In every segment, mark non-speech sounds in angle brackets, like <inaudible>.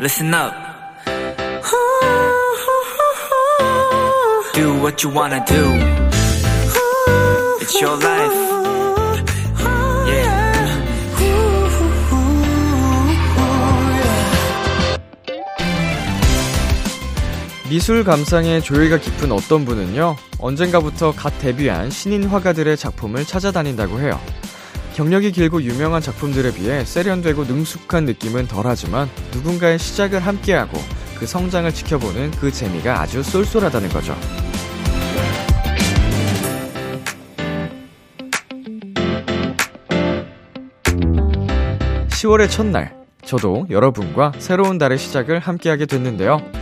listen up. Do what you wanna do. It's your life. Yeah. 미술 감상에 조예가 깊은 어떤 분은요, 언젠가부터 갓 데뷔한 신인 화가들의 작품을 찾아다닌다고 해요. 경력이 길고 유명한 작품들에 비해 세련되고 능숙한 느낌은 덜하지만 누군가의 시작을 함께하고 그 성장을 지켜보는 그 재미가 아주 쏠쏠하다는 거죠. 10월의 첫날, 저도 여러분과 새로운 달의 시작을 함께하게 됐는데요.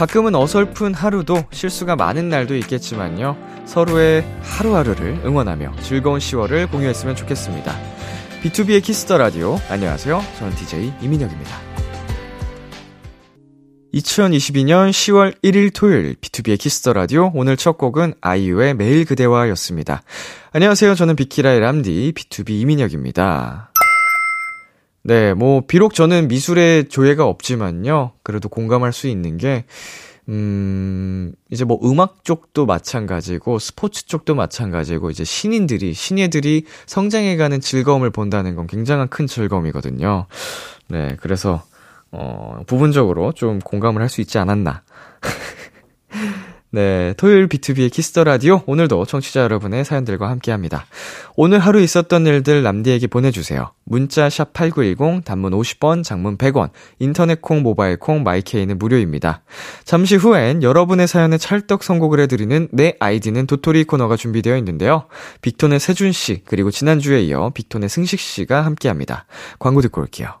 가끔은 어설픈 하루도 실수가 많은 날도 있겠지만요. 서로의 하루하루를 응원하며 즐거운 10월을 공유했으면 좋겠습니다. 비투비의 키스 더 라디오. 안녕하세요. 저는 DJ 이민혁입니다. 2022년 10월 1일 토요일 비투비의 키스 더 라디오. 오늘 첫 곡은 아이유의 매일 그대와였습니다. 안녕하세요. 저는 비키라의 람디 B2B 이민혁입니다. 네, 뭐, 비록 저는 미술에 조예가 없지만요. 그래도 공감할 수 있는 게, 음, 이제 뭐 음악 쪽도 마찬가지고, 스포츠 쪽도 마찬가지고, 이제 신인들이, 신예들이 성장해가는 즐거움을 본다는 건 굉장한 큰 즐거움이거든요. 네, 그래서, 어, 부분적으로 좀 공감을 할 수 있지 않았나. <laughs> 네, 토요일 비투비의 키스 더 라디오 오늘도 청취자 여러분의 사연들과 함께합니다. 오늘 하루 있었던 일들 남디에게 보내주세요. 문자 샵 #8910 단문 50원, 장문 100원, 인터넷 콩, 모바일 콩, 마이케이는 무료입니다. 잠시 후엔 여러분의 사연에 찰떡 선곡을 해드리는 내 아이디는 도토리 코너가 준비되어 있는데요. 빅톤의 세준 씨 그리고 지난주에 이어 빅톤의 승식 씨가 함께합니다. 광고 듣고 올게요.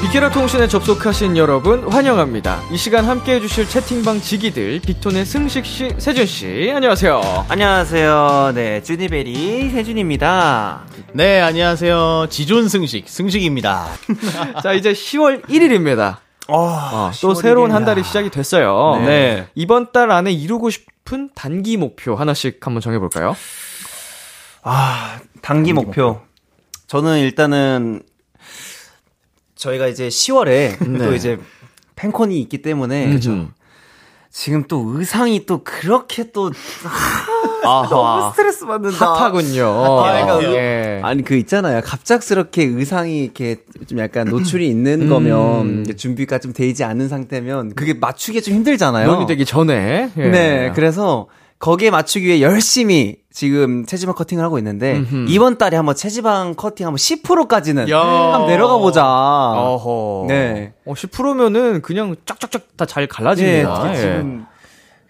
비키라 통신에 접속하신 여러분 환영합니다. 이 시간 함께 해주실 채팅방 지기들 빅톤의 승식 씨, 세준 씨, 안녕하세요. 안녕하세요. 네, 주니베리 세준입니다. 네, 안녕하세요. 지존 승식, 승식입니다. <laughs> 자, 이제 10월 1일입니다. 어, 또 10월 새로운 한 1일이야. 달이 시작이 됐어요. 네. 이번 달 안에 이루고 싶은 단기 목표 하나씩 한번 정해볼까요? 아, 단기 목표. 저는 일단은 저희가 이제 10월에 또 이제 팬콘이 있기 때문에 지금 또 의상이 또 그렇게 또 너무 스트레스 받는다. 핫하군요. 아, 그러니까 예. 아니 그 있잖아요. 갑작스럽게 의상이 이렇게 좀 약간 노출이 있는 거면 이제 준비가 좀 되지 않은 상태면 그게 맞추기 좀 힘들잖아요. 논의 되기 전에. 예. 네, 그래서 거기에 맞추기 위해 열심히 지금 체지방 커팅을 하고 있는데 이번 달에 한번 체지방 커팅 한번 10%까지는 야. 한번 내려가 보자. 어허. 네. 어, 10%면은 그냥 쫙쫙쫙 다잘 네, 갈라집니다. 예. 지금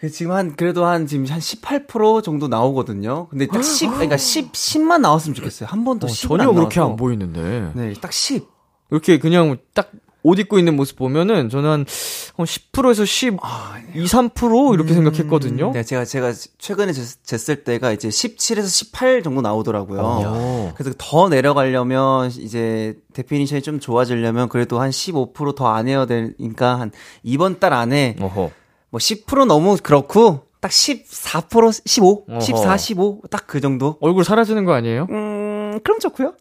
그 지금 한 그래도 한 지금 한 18% 정도 나오거든요. 근데 딱 10, <gasps> 그러니까 10, 10만 나왔으면 좋겠어요. 한 번도 어, 10 전혀 그렇게 안 보이는데. 네, 딱 10. 이렇게 그냥 딱 옷 입고 있는 모습 보면은 저는 한 10%에서 12, 3% 이렇게 생각했거든요. 네, 제가 제가 최근에 쟀- 쟀을 때가 이제 17에서 18 정도 나오더라고요. 어. 그래서 더 내려가려면 이제 definition이 좀 좋아지려면 그래도 한 15%더 안 해야 되니까 한 이번 달 안에. 뭐 10% 너무 그렇고 딱 14%, 15, 어허. 14, 15 딱 그 정도. 얼굴 사라지는 거 아니에요? 음, 그럼 좋고요.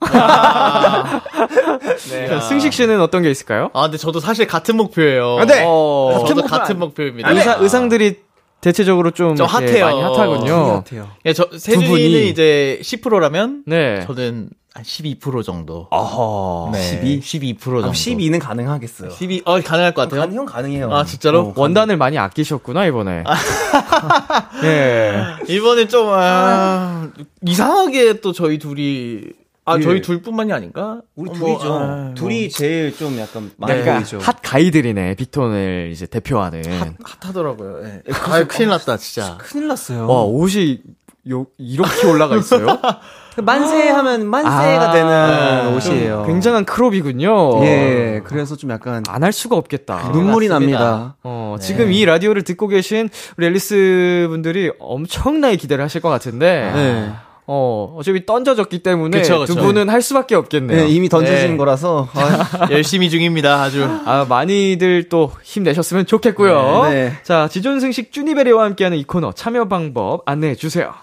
자, 승식 씨는 어떤 게 있을까요? 아, 근데 저도 사실 같은 목표예요. 네. 어, 저도 목표 같은 목표입니다. 의사, 의상들이 대체적으로 좀, 핫해요. 많이 핫하군요. 같아요. 예, 저, 분이. 세준이는 이제 10%라면, 네. 저는 12% 정도. 어허. 네, 12? 12% 정도. 아, 12는 가능하겠어요. 12, 어, 가능할 것 같아요. 가능, 형 가능해요. 아, 진짜로? 어, 원단을 많이 아끼셨구나, 이번에. 예. <laughs> 이번에 좀, 아, 이상하게 또 저희 둘이, 아, 예. 저희 둘뿐만이 아닌가? 우리 어, 둘이죠. 뭐, 아, 뭐. 둘이 제일 좀 약간 많이 그러니까 보이죠. 핫 가이들이네, 빅톤을 이제 대표하는. 핫하더라고요. 예. 아, 큰일 났다, 진짜. 큰일 났어요. 와, 옷이 요, 이렇게 올라가 있어요? <laughs> 만세 하면 만세가 아, 되는 좀 옷이에요. 굉장한 크롭이군요. 예, 그래서 좀 약간 안 할 수가 없겠다. 눈물이 맞습니다. 납니다. 어, 네. 지금 이 라디오를 듣고 계신 우리 앨리스 분들이 엄청나게 기대를 하실 것 같은데, 네. 어, 어차피 던져졌기 때문에 그쵸, 그쵸. 두 분은 할 수밖에 없겠네요. 네, 이미 던져진 네. 거라서 아, <laughs> 열심히 중입니다, 아주. 아, 많이들 또 힘내셨으면 좋겠고요. 네, 네. 자, 지존승식 쭈니베리와 함께하는 이 코너 참여 방법 안내해 주세요.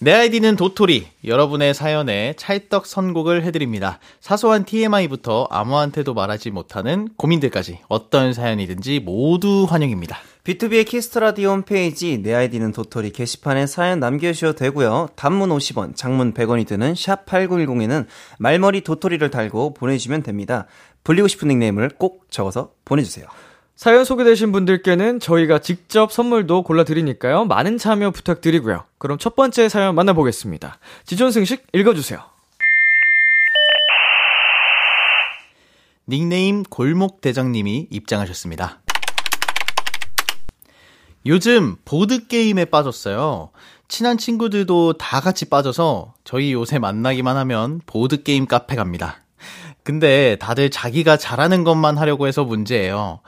내 아이디는 도토리. 여러분의 사연에 찰떡 선곡을 해드립니다. 사소한 TMI부터 아무한테도 말하지 못하는 고민들까지 어떤 사연이든지 모두 환영입니다. 비투비의 키스 더 라디오 홈페이지 내 아이디는 도토리 게시판에 사연 남겨주셔도 되고요. 단문 50원, 장문 100원이 드는 샵 8910에는 말머리 도토리를 달고 보내주시면 됩니다. 불리고 싶은 닉네임을 꼭 적어서 보내주세요. 사연 소개되신 분들께는 저희가 직접 선물도 골라드리니까요. 많은 참여 부탁드리고요. 그럼 첫 번째 사연 만나보겠습니다. 지존승식 읽어주세요. 닉네임 골목대장님이 입장하셨습니다. 요즘 보드게임에 빠졌어요. 친한 친구들도 다 같이 빠져서 저희 요새 만나기만 하면 보드게임 카페 갑니다. 근데 다들 자기가 잘하는 것만 하려고 해서 문제예요.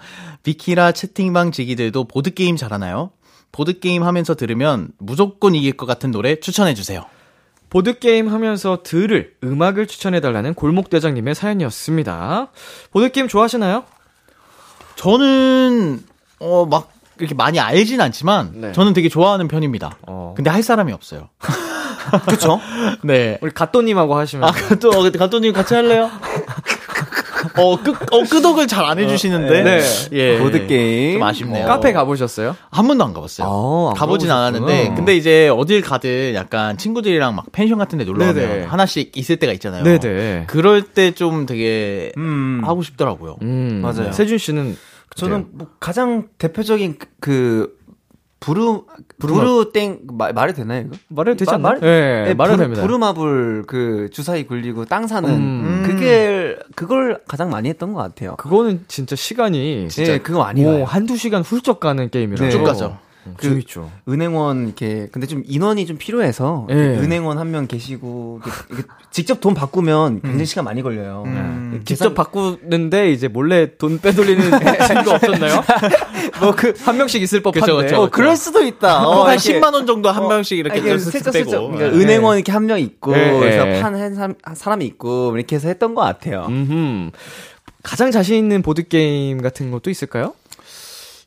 비키라 채팅방 지기들도 보드게임 잘하나요? 보드게임 하면서 들으면 무조건 이길 것 같은 노래 추천해주세요. 보드게임 하면서 들을 음악을 추천해달라는 골목대장님의 사연이었습니다. 보드게임 좋아하시나요? 저는 어 막 이렇게 많이 알진 않지만 네. 저는 되게 좋아하는 편입니다. 어. 근데 할 사람이 없어요. <laughs> 그쵸? <laughs> 네. 우리 갓도님하고 하시면. 아, 또, 어, 감독님 같이 할래요? 어, 끄, 어, 끄덕을 잘 안 해주시는데. 네. 예. 보드게임. 좀 아쉽네요. 카페 가보셨어요? 한 번도 안 가봤어요. 아, 안 가보진. 않았는데, 근데 이제 어딜 가든 약간 친구들이랑 막 펜션 같은 데 놀러 가면. 하나씩 있을 때가 있잖아요. 네네. 그럴 때 좀 되게 음. 하고 싶더라고요. 음, 맞아요. 세준 씨는 저는 뭐 가장 대표적인 그, 그 부르 부르 땡 말, 말이 되나요 이거? 말해도 되지 마- 않나요? 말- 네, 네, 말해도 부르- 됩니다. 부르마블 그 주사위 굴리고 땅 사는 음. 그게 그걸 가장 많이 했던 것 같아요. 그거는 진짜 시간이 진짜 그거 많이 뭐 가요. 한두 시간 훌쩍 가는 게임이라서 네. 쭉 가죠. 음, 그- 재밌죠. 은행원 이렇게 근데 좀 인원이 좀 필요해서 예. 은행원 한 명 계시고 이렇게, 직접 돈 바꾸면 굉장히 시간 많이 걸려요. 음. 직접 바꾸는데 이제 몰래 돈 빼돌리는 <laughs> 친구 없었나요? <laughs> 뭐 그 한 명씩 있을 법한데. 그쵸, 그쵸. 어, 그럴 수도 있다. 어, 어, 한 이렇게- 10만 원 정도 한 명씩 이렇게 슬쩍 빼고. 그러니까 네. 은행원 이렇게 한 명 있고 네. 그래서 파는 사람, 사람이 있고 이렇게 해서 했던 것 같아요. 음흠. 가장 자신 있는 보드 게임 같은 것도 있을까요?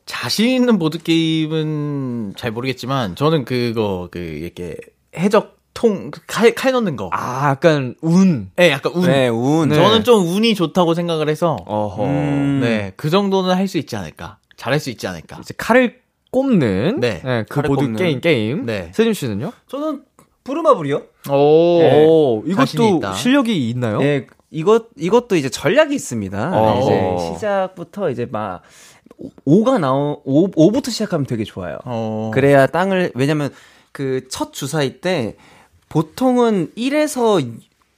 자신 있는 보드 게임은 잘 모르겠지만 저는 그거 그 이렇게 해적 통 칼 칼 넣는 거. 아, 약간 운. 네, 약간 운. 네, 운. 네. 저는 좀 운이 좋다고 생각을 해서 어허. 음. 네, 그 정도는 할 수 있지 않을까. 잘할 수 있지 않을까. 이제 칼을 꼽는 네. 그 칼을 보드 꼽는. 게임 게임. 네. 세준 씨는요? 저는 부르마블이요? 오. 오, 자신이 이것도 있다. 실력이 있나요? 네, 이것 이것도 이제 전략이 있습니다. 어. 이제 시작부터 이제 막 5가 나오 5, 5부터 시작하면 되게 좋아요. 어. 그래야 땅을 왜냐면 그 첫 주사위 때 보통은 1에서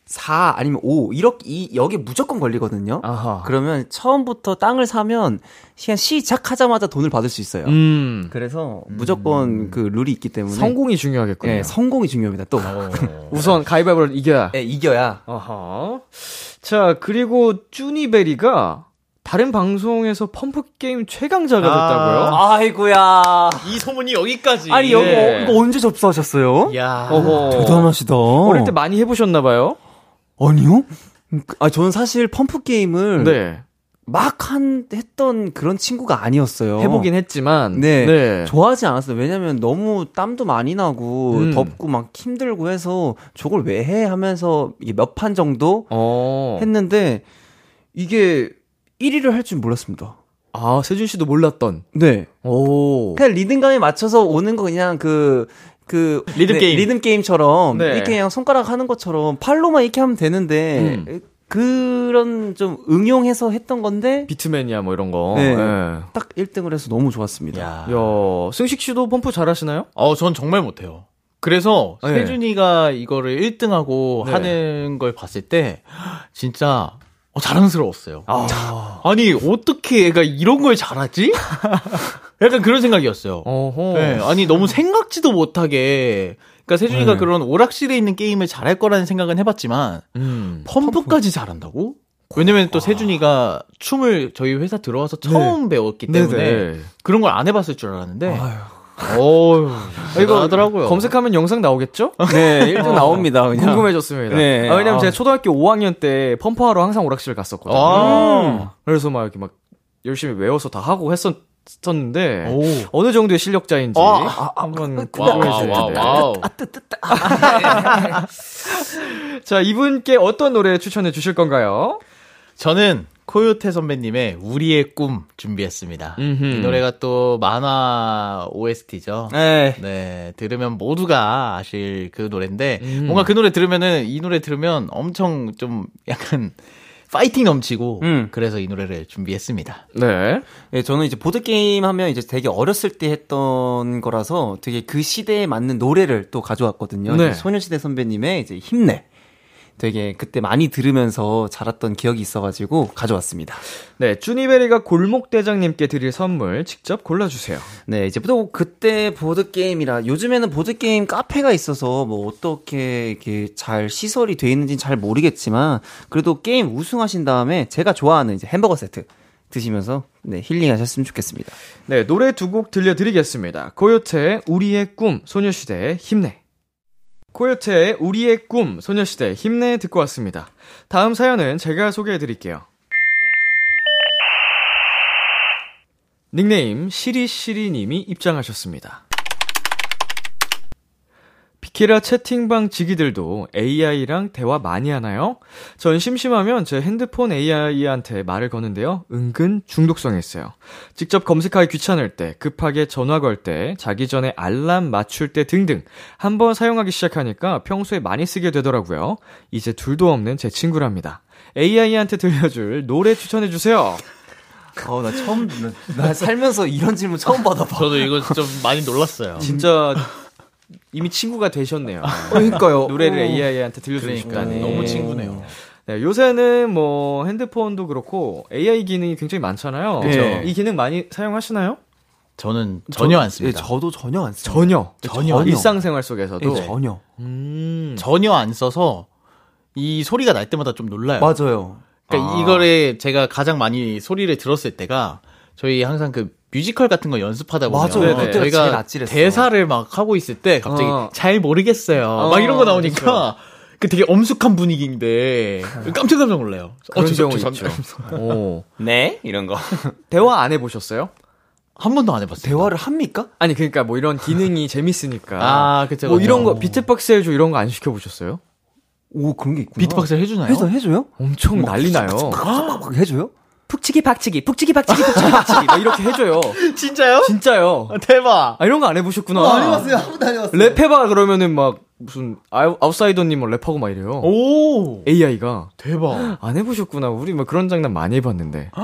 4 아니면 5 이렇게 이 여기 무조건 걸리거든요. 아하. 그러면 처음부터 땅을 사면 그냥 시작하자마자 돈을 받을 수 있어요. 음. 그래서 무조건 그 룰이 있기 때문에 성공이 중요하겠군요. 네, 성공이 중요합니다. 또 <laughs> 우선 가위바위보를 이겨야. 네, 이겨야 아하. 자, 그리고 쭈니베리가 다른 방송에서 펌프 게임 최강자가 됐다고요? 아이고야. 이 소문이 여기까지. 아니 여기 네. 어, 이거 언제 접수하셨어요? 야. 어허. 대단하시다. 어릴 때 많이 해 보셨나 봐요? 아니요? 아 저는 사실 펌프 게임을 네. 막 한 했던 그런 친구가 아니었어요. 해보긴 했지만. 네. 좋아하지 않았어요. 왜냐면 너무 땀도 많이 나고 음. 덥고 막 힘들고 해서 저걸 왜 해 하면서 이게 몇판 정도 어. 했는데 이게 1위를 할 줄 몰랐습니다. 아, 세준 씨도 몰랐던. 네. 오. 그냥 리듬감에 맞춰서 오는 거 그냥 그 그 리듬 네, 게임. 리듬 게임처럼 네. 이렇게 그냥 손가락 하는 것처럼 팔로만 이렇게 하면 되는데 음. 그런 좀 응용해서 했던 건데 비트매니아 뭐 이런 거. 네. 예. 딱 1등을 해서 너무 좋았습니다. 야. 야, 승식 씨도 펌프 잘하시나요? 어, 전 정말 못해요. 그래서 네. 세준이가 이거를 1등하고 네. 하는 걸 봤을 때 진짜 어, 자랑스러웠어요. 아. 아니 어떻게 애가 이런 걸 잘하지? <laughs> 약간 그런 생각이었어요. 네, 아니 너무 생각지도 못하게. 그러니까 세준이가 네. 그런 오락실에 있는 게임을 잘할 거라는 생각은 해봤지만 음. 펌프까지 잘한다고? 왜냐면 또 세준이가 춤을 저희 회사 들어와서 처음 배웠기 때문에 네네. 그런 걸 안 해봤을 줄 알았는데. 어 휴, 이거 하더라고요. 검색하면 영상 나오겠죠? <laughs> 네, 1등 나옵니다. 그냥. 궁금해졌습니다. 네. 아, 왜냐면 아. 제가 초등학교 5학년 때 펌프하러 항상 오락실 갔었거든요. 아. 그래서 막 이렇게 막 열심히 외워서 다 하고 했었었는데 오. 어느 정도의 실력자인지 아, 한번 궁금해 wow, 주는데. wow. 자, 이분께 어떤 노래 추천해 주실 건가요? 저는 코요태 선배님의 우리의 꿈 준비했습니다. 음흠. 이 노래가 또 만화 OST죠. 네. 네, 들으면 모두가 아실 그 노래인데, 음. 뭔가 그 노래 들으면은, 이 노래 들으면 엄청 좀 약간, 파이팅 넘치고, 음. 그래서 이 노래를 준비했습니다. 네. 예, 저는 이제 보드 게임 하면 이제 되게 어렸을 때 했던 거라서 되게 그 시대에 맞는 노래를 또 가져왔거든요. 네. 소녀시대 선배님의 이제 힘내. 되게 그때 많이 들으면서 자랐던 기억이 있어가지고 가져왔습니다. 네, 쭈니베리가 골목 대장님께 드릴 선물 직접 골라주세요. 네, 이제 또 그때 보드 게임이라 요즘에는 보드 게임 카페가 있어서 뭐 어떻게 이렇게 잘 시설이 돼 있는지는 잘 모르겠지만 그래도 게임 우승하신 다음에 제가 좋아하는 이제 햄버거 세트 드시면서 네, 힐링하셨으면 좋겠습니다. 네, 노래 두 곡 들려드리겠습니다. 코요테의 우리의 꿈, 소녀시대의 힘내. 코요테의 우리의 꿈, 소녀시대 힘내 듣고 왔습니다. 다음 사연은 제가 소개해 드릴게요. 닉네임 시리시리님이 입장하셨습니다. 비키라 채팅방 지기들도 AI랑 대화 많이 하나요? 전 심심하면 제 핸드폰 AI한테 말을 거는데요. 은근 중독성이 있어요. 직접 검색하기 귀찮을 때, 급하게 전화 걸 때, 자기 전에 알람 맞출 때 등등 한번 사용하기 시작하니까 평소에 많이 쓰게 되더라고요. 이제 둘도 없는 제 친구랍니다. AI한테 들려줄 노래 추천해 주세요. 어, 나 처음, 나, 나 살면서 이런 질문 처음 받아봐. 저도 이거 좀 많이 놀랐어요. 진짜 이미 친구가 되셨네요. 그러니까요. 노래를 어. AI한테 그러니까 싶다니. 너무 친구네요. 네, 요새는 뭐 핸드폰도 그렇고 AI 기능이 굉장히 많잖아요. 그쵸. 이 기능 많이 사용하시나요? 저는 전혀 안 씁니다. 예, 저도 전혀 안 씁니다. 전혀. 전혀. 일상생활 속에서도. 예, 전혀. 음. 전혀 안 써서 이 소리가 날 때마다 좀 놀라요. 맞아요. 그러니까 아. 이거를 제가 가장 많이 소리를 들었을 때가 저희 항상 그 뮤지컬 같은 거 연습하다 보면 제일 저희가 아찔했어. 대사를 막 하고 있을 때 갑자기 어. 잘 모르겠어요. 어, 막 이런 거 나오니까 그 되게 엄숙한 분위기인데 깜짝깜짝 놀라요. 그런 어, 저, 경우 저, 있죠. 저, <laughs> 오. 네? 이런 거. <laughs> 대화 안 해보셨어요? 한 번도 안 해봤어요. 대화를 합니까? 아니, 그러니까 뭐 이런 기능이 <laughs> 재밌으니까. 아, 그쵸, 뭐. 이런 거, 비트박스 해줘 이런 거 안 시켜 보셨어요? 오, 그런 게 있구나. 비트박스를 해주나요? 해서 해줘요? 엄청 난리 나요. 해줘요? 푹치기 박치기, 푹치기 박치기, 푹치기 박치기. 막 이렇게 해줘요. <laughs> 진짜요? 진짜요. 아, 대박. 아, 이런 거 안 해보셨구나. 한 번도 안 해봤어요. 랩해봐 그러면은 막 무슨 아웃, 아웃사이더님 뭐 랩하고 막 이래요. 오. AI가 대박. <gasps> 안 해보셨구나. 우리 뭐 그런 장난 많이 해봤는데. <gasps>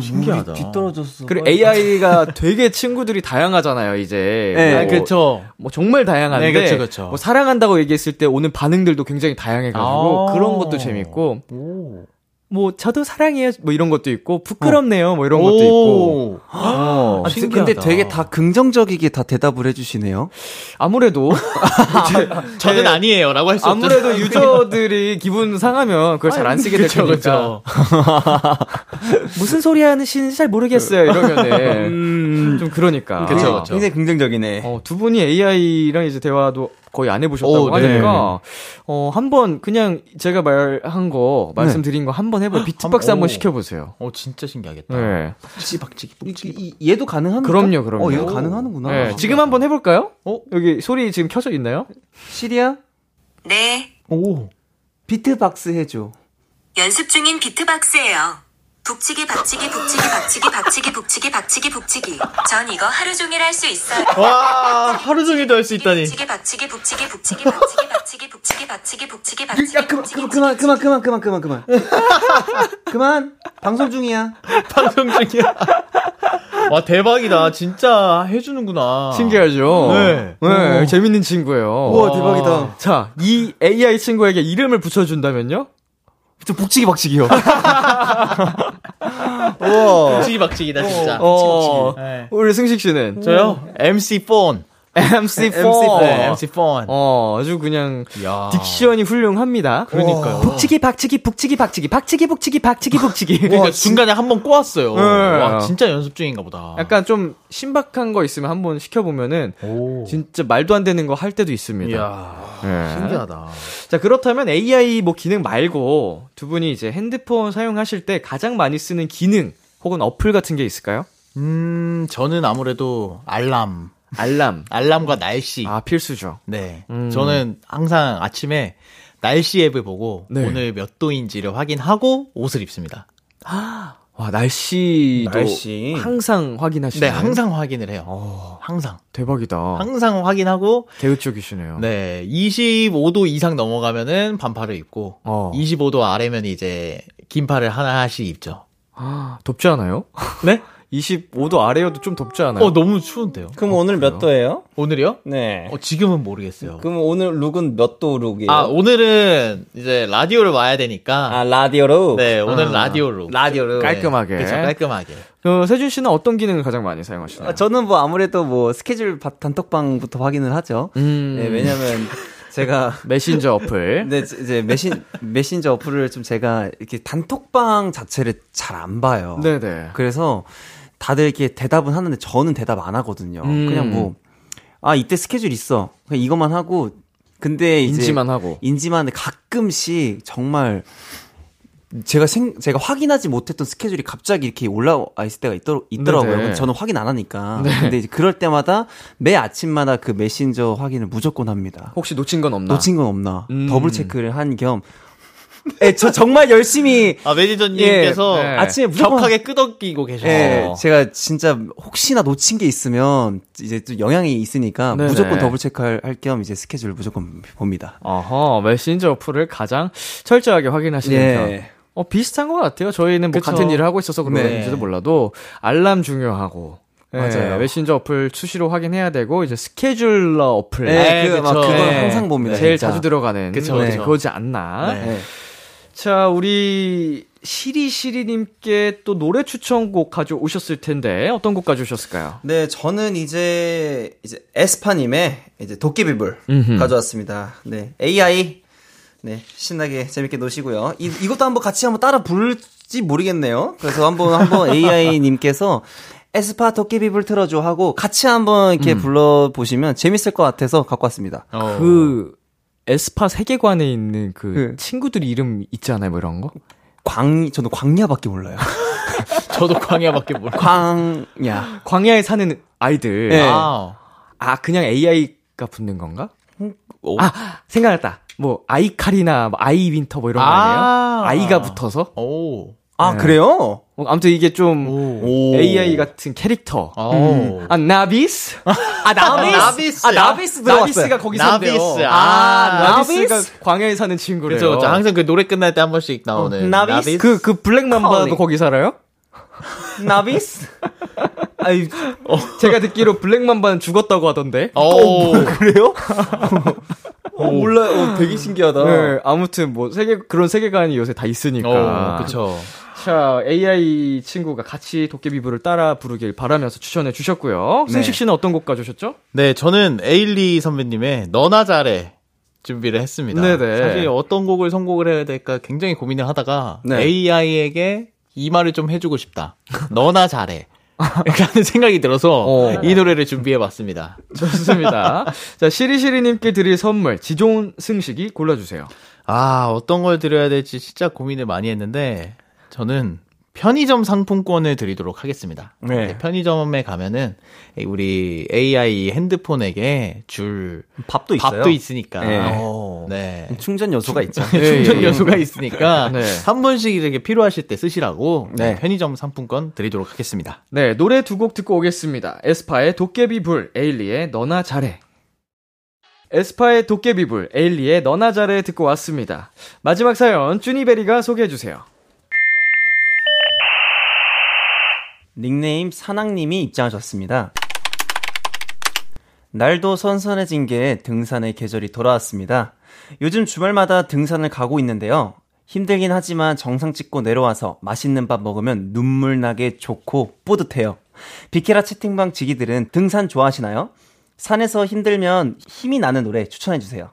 신기하다. 뒤떨어졌어. 그리고 AI가 되게 친구들이 다양하잖아요. 이제. 네. 뭐, 아, 그쵸. 뭐 정말 다양한데. 네, 그쵸, 그쵸. 뭐 사랑한다고 얘기했을 때 오는 반응들도 굉장히 다양해가지고 아. 그런 것도 재밌고. 오. 뭐 저도 사랑해요. 뭐 이런 것도 있고 부끄럽네요. 뭐 이런 것도 있고. 어. 아, 근데 되게 다 긍정적이게 다 대답을 해주시네요. 아무래도 <laughs> 저 는 아니에요. 라고 할 수 없죠. 아무래도 유저들이 기분 상하면 그걸 잘 안 쓰게 될 그쵸, 테니까. 그쵸. 무슨 소리 하시는지 잘 모르겠어요. 이러면은 좀 그러니까. 그쵸, 그쵸. 굉장히 긍정적이네. 어, 두 분이 AI랑 이제 대화도 거의 안 해보셨다고 오, 네. 하니까 어, 한번 그냥 제가 말한 거 말씀드린 거 한번 해보요 비트박스 한- 한번 오. 시켜보세요. 어, 진짜 신기하겠다. 네. 박치기, 박치기. 이, 이- 얘도 가능합니까? 그럼요, 그럼요. 어, 얘도 가능하는구나. 네, 지금 한번 해볼까요? 어? 여기 소리 지금 켜져 있나요? 시리야? 네, 오. 비트박스 해줘. 연습 중인 비트박스예요. 북치기 박치기 북치기 박치기 박치기 북치기 박치기 북치기 전 이거 하루 종일 할 수 있어요 와, 하루 종일도 할 수 있다니. 북치기 박치기 북치기 북치기 박치기 박치기 북치기 박치기 북치기 박치기 야 그만 그만 그만 그만 그만 그만 그만 그만 그만 방송 중이야. <laughs> 방송 중이야. 와, 대박이다. 진짜 해주는구나. 신기하죠? 네. 네, 재밌는 친구예요. 우와 대박이다. 자, 이 AI 친구에게 이름을 붙여준다면요? 저 북치기 박치기요. 북치기 박치기다, 진짜. 어, 네. 우리 승식 씨는? 저요? MC 폰. MC4. 네, MC 폰. 어, 아주 그냥 야. 딕션이 훌륭합니다. 그러니까요. 북치기, 박치기, 북치기, 박치기, 박치기, 북치기, 박치기, 북치기. 그러니까 중간에 한 번 꼬았어요. 네. 와, 진짜 연습 중인가 보다. 약간 좀 신박한 거 있으면 한번 시켜 보면은 오. 진짜 말도 안 되는 거 할 때도 있습니다. 이야. 네. 신기하다. 자, 그렇다면 AI 뭐 기능 말고 두 분이 이제 핸드폰 사용하실 때 가장 많이 쓰는 기능 혹은 어플 같은 게 있을까요? 음, 저는 아무래도 알람. 알람. 알람과 날씨. 아, 필수죠. 네. 음. 저는 항상 아침에 날씨 앱을 보고 네. 오늘 몇 도인지를 확인하고 옷을 입습니다. <gasps> 와, 날씨도 날씨. 항상 확인하시나요? 네, 항상 확인을 해요. 어, 항상. 대박이다. 항상 확인하고 개우쪽이시네요. 네, 25도 이상 넘어가면은 반팔을 입고 어. 25도 아래면 이제 긴팔을 하나씩 입죠. 아, <gasps> 덥지 않아요? 네? 25도 아래여도 좀 덥지 않아요? 어, 너무 추운데요. 그럼 오늘 몇 도예요? 오늘이요? 네. 어, 지금은 모르겠어요. 그럼 오늘 룩은 몇 도 룩이에요? 아, 오늘은 이제 라디오를 와야 되니까 아, 라디오로? 네, 오늘 라디오로. 라디오로. 깔끔하게. 그렇죠, 깔끔하게. 그 세준 씨는 어떤 기능을 가장 많이 사용하시나요? 아, 저는 뭐 아무래도 뭐 스케줄 바- 단톡방부터 확인을 하죠. 음. 네, 왜냐면 제가 <laughs> 메신저 어플. 근데 <laughs> 이제 메신 메신저 어플을 좀 제가 이렇게 단톡방 자체를 잘 안 봐요. 네네. 그래서 다들 이렇게 대답은 하는데 저는 대답 안 하거든요. 음. 그냥 뭐 아 이때 스케줄 있어. 그냥 이것만 하고 근데 이제 인지만 하고. 인지만 하는데 가끔씩 정말 제가 생 제가 확인하지 못했던 스케줄이 갑자기 이렇게 올라와 있을 때가 있더, 있더라고요. 네네. 저는 확인 안 하니까. 근데 이제 그럴 때마다 매 아침마다 그 메신저 확인을 무조건 합니다. 혹시 놓친 건 없나? 놓친 건 없나 음. double check를 한 겸. 예, 저 정말 열심히 아, 매니저님께서 예, 네. 아침에 무조건 격하게 끄덕이고 계셨어요. 예, 제가 진짜 혹시나 놓친 게 있으면 이제 또 영향이 있으니까 네네. 무조건 double check할 겸 이제 스케줄을 무조건 봅니다. 어허, 메신저 어플을 가장 철저하게 확인하시는 예. 편. 어, 비슷한 것 같아요. 저희는 뭐 그쵸. 같은 일을 하고 있어서 그런지도 네. 몰라도 알람 중요하고. 예, 맞아요. 메신저 어플 수시로 확인해야 되고 이제 스케줄러 어플. 네, 네, 그, 막. 그건 네. 항상 봅니다. 제일 진짜. 자주 들어가는 그쵸, 네, 그쵸. 그거지 않나. 네. 네. 자, 우리 시리시리님께 또 노래 추천곡 가져오셨을 텐데 어떤 곡 가져오셨을까요? 네, 저는 이제 이제 에스파님의 이제 도깨비불 음흠. 가져왔습니다. 네, AI 네 신나게 재밌게 노시고요. 이 이것도 한번 같이 한번 따라 부를지 모르겠네요. 그래서 한번 한번 <laughs> AI님께서 에스파 도깨비불 틀어줘 하고 같이 한번 이렇게 불러 보시면 재밌을 것 같아서 갖고 왔습니다. 어. 그 에스파 세계관에 있는 그 그- 친구들 이름 있지 않아요? 뭐 이런 거? 광 저는 광야밖에 몰라요. <laughs> 저도 광야밖에 몰라. 광야. 광야에 사는 아이들. 네. 아, 아, 그냥 AI가 붙는 건가? 오. 아, 생각났다. 뭐 아이카리나 뭐 아이 윈터 뭐 이런 거 아니에요? 아. 아이가 붙어서? 오. 아 네. 그래요? 어, 아무튼 이게 좀 오. AI 같은 캐릭터. 오. 아, 나비스? 아 나비스. 나비스. 아 나비스. 나비스가 거기 산대요. 나비스. 아, 아, 나비스가 나비스? 광야에 사는 친구래요. 그렇죠, 그렇죠. 항상 그 노래 끝날 때 한 번씩 나오는 나비스? 그, 그 블랙맘바도. 거기 살아요? 나비스. <laughs> 아이 제가 듣기로 블랙맘바는 죽었다고 하던데. 오. <laughs> 그래요? 어, 몰라. 어, 되게 신기하다. 네, 아무튼 뭐 세계 그런 세계관이 요새 다 있으니까. 어, 그쵸. 자, AI 친구가 같이 도깨비불을 따라 부르길 바라면서 추천해 주셨고요. 네. 승식 씨는 어떤 곡 가져오셨죠? 네, 저는 에일리 선배님의 너나 잘해 준비를 했습니다. 네네. 사실 어떤 곡을 선곡을 해야 될까 굉장히 고민을 하다가 네. AI에게 이 말을 좀 해주고 싶다. 너나 잘해. 라는 생각이 들어서 어. 이 노래를 준비해봤습니다. 좋습니다. 자, 시리시리님께 드릴 선물, 지존 승식이 골라주세요. 아, 어떤 걸 드려야 될지 진짜 고민을 많이 했는데, 저는 편의점 상품권을 드리도록 하겠습니다. 네. 편의점에 가면은, 우리 AI 핸드폰에게 줄 밥도 있어요. 밥도 있으니까. 네. 어, 네. 충전 요소가 있죠. <laughs> 충전 요소가 있으니까 <laughs> 네. 한 번씩 이렇게 필요하실 때 쓰시라고 네. 편의점 상품권 드리도록 하겠습니다. 네, 노래 두 곡 듣고 오겠습니다. 에스파의 도깨비 불, 에일리의 너나 잘해. 에스파의 도깨비 불, 에일리의 너나 잘해 듣고 왔습니다. 마지막 사연, 쭈니베리가 소개해주세요. 닉네임 사낭님이 입장하셨습니다. 날도 선선해진 게 등산의 계절이 돌아왔습니다. 요즘 주말마다 등산을 가고 있는데요. 힘들긴 하지만 정상 찍고 내려와서 맛있는 밥 먹으면 눈물 나게 좋고 뿌듯해요. 비케라 채팅방 지기들은 등산 좋아하시나요? 산에서 힘들면 힘이 나는 노래 추천해주세요.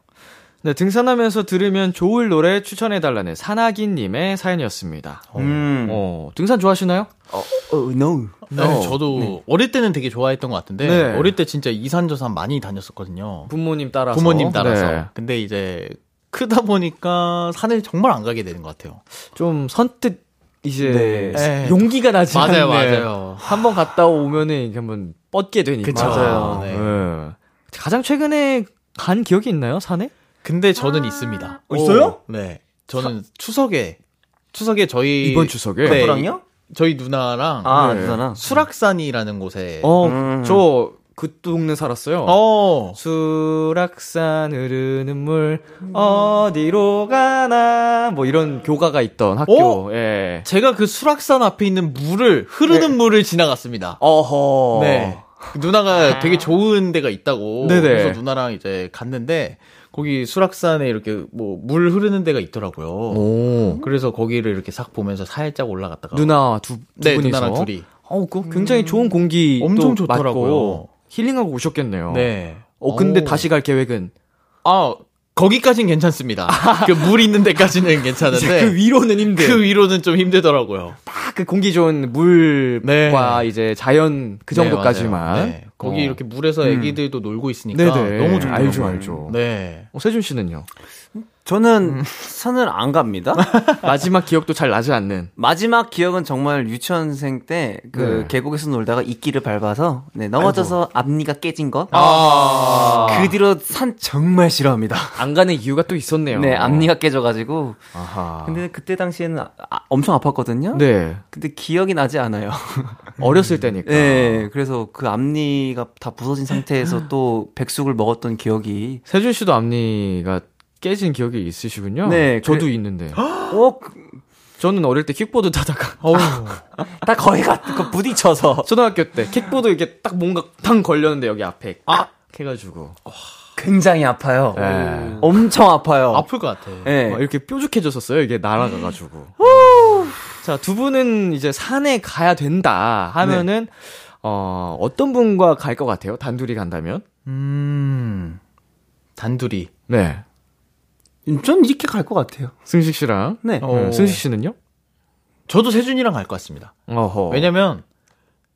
네, 등산하면서 들으면 좋을 노래 추천해달라는 산하기님의 사연이었습니다. 음, 어, 등산 좋아하시나요? 어, no. 네, 저도 어릴 때는 되게 좋아했던 것 같은데 네. 어릴 때 진짜 이산저산 많이 다녔었거든요. 부모님 따라서. 부모님 따라서. 네. 근데 이제 크다 보니까 산을 정말 안 가게 되는 것 같아요. 좀 선뜻 이제 네. 용기가 나지 맞아요, 않네. 맞아요. 한번 갔다 오면은 이게 한번 뻗게 되니까. 그쵸. 맞아요. 네. 네. 가장 최근에 간 기억이 있나요, 산에? 근데 저는 있습니다. 어, 있어요? 네. 저는 추석에 추석에 저희 이번 추석에? 네, 누구랑요? 저희 누나랑 아, 네. 누나나. 수락산이라는 곳에 어, 음. 저그 동네 살았어요. 어. 수락산 흐르는 물 어디로 가나 뭐 이런 교가가 있던 학교. 예. 제가 그 수락산 앞에 있는 물을 흐르는 물을 지나갔습니다. 어허. 네. 누나가 되게 좋은 데가 있다고. 네네. 그래서 누나랑 이제 갔는데 거기 수락산에 이렇게 뭐 물 흐르는 데가 있더라고요. 오. 그래서 거기를 이렇게 싹 보면서 살짝 올라갔다가 누나 두, 두 네, 분이서. 누나랑 둘이. 어, 그 굉장히 좋은 공기 엄청 또 좋더라고요. 맞고 힐링하고 오셨겠네요. 네. 어, 근데 오. 다시 갈 계획은 아, 거기까진 괜찮습니다. 그 물 있는 데까지는 괜찮은데 그 위로는 힘들. 그 위로는 좀 힘들더라고요. 딱 그 공기 좋은 물과 네. 이제 자연 그 네, 정도까지만. 맞아요. 네. 거기 어. 이렇게 물에서 애기들도 놀고 있으니까 네네. 너무 좋더라고요. 알죠, 알죠. 네. 어, 세준 씨는요? 저는 산을 안 갑니다. <laughs> 마지막 기억도 잘 나지 않는. 마지막 기억은 정말 유치원생 때그 네. 계곡에서 놀다가 이끼를 밟아서 네, 넘어져서 앞니가 깨진 것. 아. 그 뒤로 산 정말 싫어합니다. 안 가는 이유가 또 있었네요. 네, 앞니가 깨져가지고. 아하. 근데 그때 당시에는 아- 아, 엄청 아팠거든요. 네. 근데 기억이 나지 않아요. 어렸을 때니까. <laughs> 네, 그래서 그 앞니 가 다 부서진 상태에서 또 백숙을 먹었던 기억이. 세준 씨도 앞니가 깨진 기억이 있으시군요. 네, 저도 그래- 있는데. <gasps> 어, 그- 저는 어릴 때 킥보드 타다가 딱 거기 가그 부딪혀서 초등학교 때 킥보드 이렇게 딱 뭔가 탕 걸렸는데 여기 앞에 아 해가지고 굉장히 아파요. 네. 엄청 아파요. 아플 것 같아. 네. 막 이렇게 뾰족해졌었어요. 이게 날아가가지고. 자, 두 분은 이제 산에 가야 된다 하면은 어 어떤 분과 갈 것 같아요? 단둘이 간다면? 음. 단둘이. 네. 전 이렇게 갈 것 같아요. 승식 씨랑. 네. 어. 네, 승식 씨는요? 저도 세준이랑 갈 것 같습니다. 어허. 왜냐면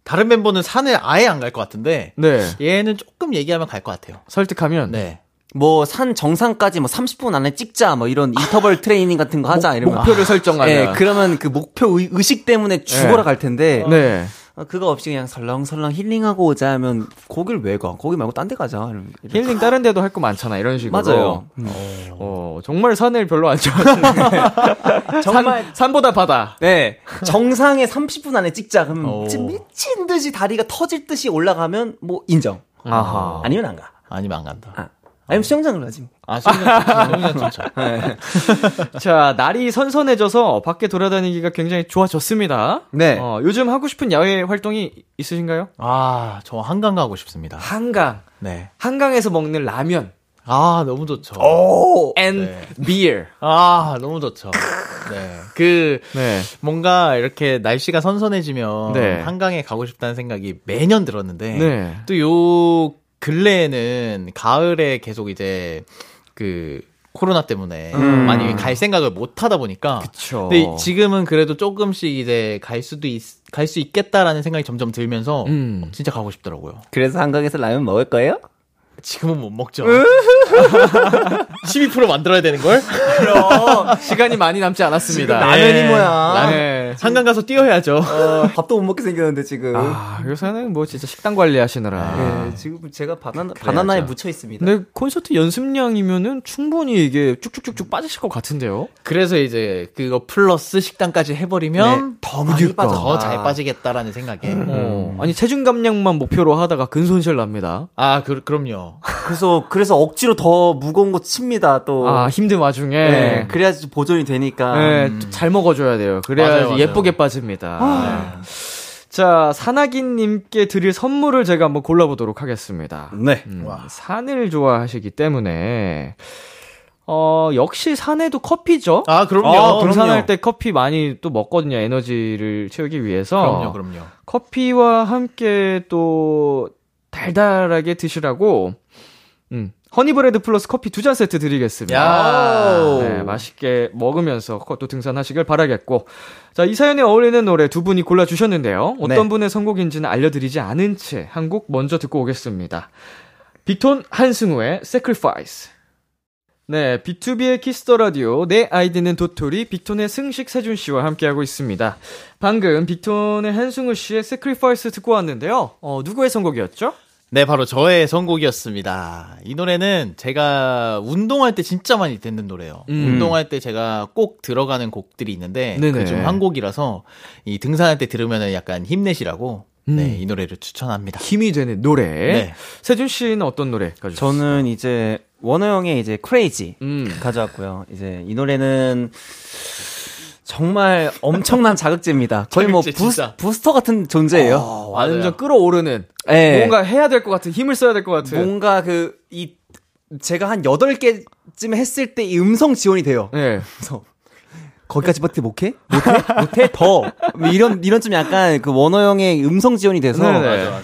다른 멤버는 산에 아예 안 갈 것 같은데 네. 얘는 조금 얘기하면 갈 것 같아요. 설득하면 네. 뭐 산 정상까지 뭐 30분 안에 찍자 뭐 이런 인터벌 <laughs> 트레이닝 같은 거 하자 이러면 목표를 설정하면. 예, 그러면 그 목표 의, 의식 때문에 죽어라 네. 갈 텐데 네. 어, 그거 없이 그냥 설렁설렁 힐링하고 오자 하면 거길 왜 가? 거기 말고 딴 데 가자. 이러면- 이러면- 힐링 다른 데도 할 거 많잖아. 이런 식으로. 맞아요. 어, 정말 산을 별로 안 좋아하시네. <laughs> 정말 산, 산보다 바다. 네. 정상에 30분 안에 찍자. 그러면 오. 지금 미친 듯이 다리가 터질 듯이 올라가면 뭐 인정. 아하. 아니면 안 가. 아니면 안 간다. 아. 아니면 수영장을 가지. 뭐. 아. 수영장 좋죠. <laughs> 자, 날이 선선해져서 밖에 돌아다니기가 굉장히 좋아졌습니다. 네. 어, 요즘 하고 싶은 야외 활동이 있으신가요? 아, 저 한강 가고 싶습니다. 한강. 네. 한강에서 먹는 라면. 아, 너무 좋죠. and 네. beer. 아, 너무 좋죠. 네. 그, 네. 뭔가 이렇게 날씨가 선선해지면 네. 한강에 가고 싶다는 생각이 매년 들었는데 네. 또요 근래에는 가을에 계속 이제 그 코로나 때문에 많이 갈 생각을 못 하다 보니까 그쵸. 근데 지금은 그래도 조금씩 이제 갈 수도 갈수 있겠다라는 생각이 점점 들면서 음. 진짜 가고 싶더라고요. 그래서 한강에서 라면 먹을 거예요? 지금은 못 먹죠. <laughs> 12% 만들어야 되는 걸? 시간이 많이 남지 않았습니다. 라면이 뭐야. 네. 한강 가서 뛰어야죠. 어, 밥도 못 먹게 생겼는데 지금. 아, 요새는 뭐 진짜 식단 관리하시느라. 네, 지금 제가 바나나 바나나에 묻혀 있습니다. 근데 콘서트 연습량이면은 충분히 이게 쭉쭉쭉쭉 빠지실 것 같은데요? 그래서 이제 그거 플러스 식단까지 해버리면 더 많이? 빠져. 더잘 아. 빠지겠다라는 생각에. 어, 아니 체중 감량만 목표로 하다가 근손실 납니다. 아, 그, 그럼요. 그래서 그래서 억지로 더 무거운 거 칩니다. 또. 아 힘든 와중에 네, 그래야지 좀 보존이 되니까. 네, 또잘 먹어줘야 돼요. 그래야 맞아요, 맞아요. 예쁘게 빠집니다. 네. 자, 사나기님께 드릴 선물을 제가 한번 골라보도록 하겠습니다. 네. 음, 산을 좋아하시기 때문에, 어, 역시 산에도 커피죠? 아, 그럼요. 어, 등산할. 때 커피 많이 또 먹거든요. 에너지를 채우기 위해서. 그럼요, 그럼요. 커피와 함께 또 달달하게 드시라고, 음, 허니브레드 플러스 커피 두 잔 세트 드리겠습니다. 야. 네, 맛있게 먹으면서 또 등산하시길 바라겠고. 자, 이 사연에 어울리는 노래 두 분이 골라주셨는데요. 어떤 네. 분의 선곡인지는 알려드리지 않은 채 한 곡 먼저 듣고 오겠습니다. 빅톤 한승우의 Sacrifice. 네, 비투비의 키스 더 라디오, 내 아이디는 도토리, 빅톤의 승식 세준 씨와 함께하고 있습니다. 방금 빅톤의 한승우 씨의 Sacrifice 듣고 왔는데요. 어, 누구의 선곡이었죠? 네, 바로 저의 선곡이었습니다. 이 노래는 제가 운동할 때 진짜 많이 듣는 노래예요. 음. 운동할 때 제가 꼭 들어가는 곡들이 있는데. 그중 한 곡이라서 이 등산할 때 들으면 약간 힘내시라고 음. 네, 이 노래를 추천합니다. 힘이 되는 노래. 네. 세준 씨는 어떤 노래 가지고? 저는 이제 원호 형의 이제 크레이지 음. 가져왔고요. 이제 이 노래는 정말 엄청난 <laughs> 자극제입니다. 거의 뭐 자극제, 부스, 진짜. 부스 터 같은 존재예요. 어, 완전 끌어오르는. 네. 뭔가 해야 될 것 같은, 힘을 써야 될 것 같은. 뭔가 그 이 제가 한 8개쯤 했을 때 이 음성 지원이 돼요. 네. 그래서 거기까지밖에 못해? 못해? 못해? 더. 뭐 이런 이런 좀 약간 그 원호 형의 음성 지원이 돼서 네네.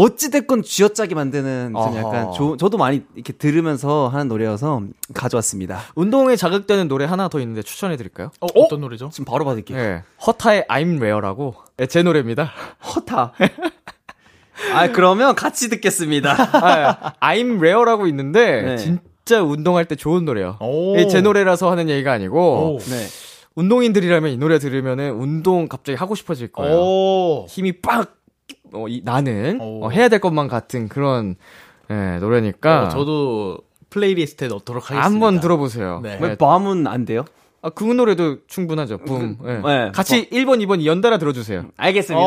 어찌 됐건 쥐어짜게 만드는 좀. 약간 조, 저도 많이 이렇게 들으면서 하는 노래여서 가져왔습니다. 운동에 자극되는 노래 하나 더 있는데 추천해 드릴까요? 어, 어 떤 노래죠? 지금 바로 받을게요. 네. 허타의 I'm Rare라고. 네, 제 노래입니다. 허타. 아 그러면 같이 듣겠습니다. 아, I'm Rare라고 있는데, 네. 진짜 운동할 때 좋은 노래요. 이게 제 노래라서 하는 얘기가 아니고, 오. 네. 운동인들이라면 이 노래 들으면은 운동 갑자기 하고 싶어질 거예요. 오. 힘이 빡 어, 이, 나는 오. 어, 해야 될 것만 같은 그런 예, 노래니까 어, 저도 플레이리스트에 넣도록 하겠습니다. 한번 들어보세요. 네. 왜 BOOM은 안 돼요? 아, 그 노래도 충분하죠. 붐. 예. 네. 같이 1번, 2번 연달아 들어주세요. 알겠습니다.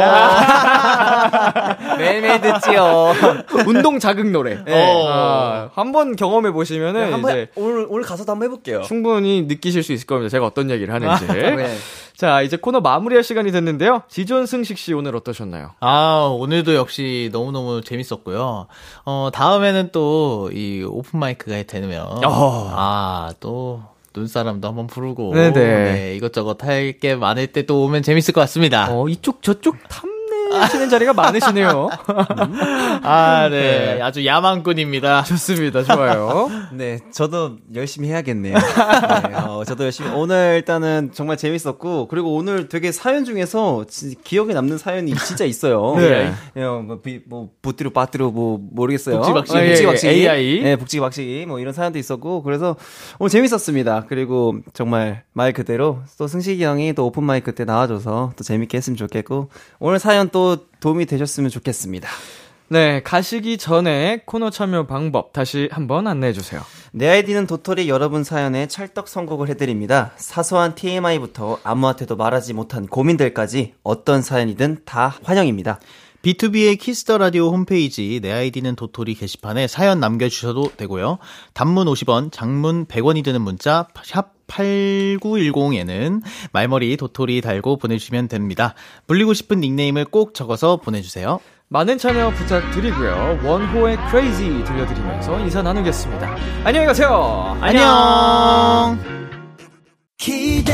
<laughs> 매일매일 듣지요. <laughs> 운동 자극 노래. 어. 아, 한번 경험해 보시면은 네, 이제 오늘 오늘 가서도 한번 해볼게요. 충분히 느끼실 수 있을 겁니다. 제가 어떤 얘기를 하는지. <laughs> 네. 자, 이제 코너 마무리할 시간이 됐는데요. 세준 승식 씨 오늘 어떠셨나요? 아, 오늘도 역시 너무너무 재밌었고요. 어, 다음에는 또 이 오픈마이크가 되면, 어. 아, 또, 눈사람도 한번 부르고, 네네. 네, 이것저것 할 게 많을 때 또 오면 재밌을 것 같습니다. 어, 이쪽 저쪽 탐 내시는 자리가 많으시네요. 아, 네. 아주 야망꾼입니다. 좋습니다. 좋아요. <laughs> 네, 저도 열심히 해야겠네요. 네, 어, 저도 열심히. 오늘 일단은 정말 재밌었고, 그리고 오늘 되게 사연 중에서 진- 기억에 남는 사연이 진짜 있어요. <laughs> 네. 예, 뭐, 비- 뭐, 부띠로 빠띠로 뭐, 모르겠어요. 북지박시. 예, 북지박시. 예, AI. 네, 북지박시. 뭐 이런 사연도 있었고, 그래서 오늘 재밌었습니다. 그리고 정말 말 그대로 또 승식이 형이 또 오픈마이크 때 나와줘서 또 재밌게 했으면 좋겠고, 오늘 사연 또 도움이 되셨으면 좋겠습니다. 네, 가시기 전에 코너 참여 방법 다시 한번 안내해 주세요. 내 아이디는 도토리 여러분 사연에 찰떡 선곡을 해드립니다. 사소한 TMI부터 아무한테도 말하지 못한 고민들까지 어떤 사연이든 다 환영입니다. BTOB의 Kiss the Radio 홈페이지 내 아이디는 도토리 게시판에 사연 남겨주셔도 되고요. 단문 50원, 장문 100원이 드는 문자 샵 8910에는 말머리 도토리 달고 보내주시면 됩니다. 불리고 싶은 닉네임을 꼭 적어서 보내주세요. 많은 참여 부탁드리고요. 원호의 Crazy 들려드리면서 인사 나누겠습니다. 안녕히 가세요. 안녕! 기대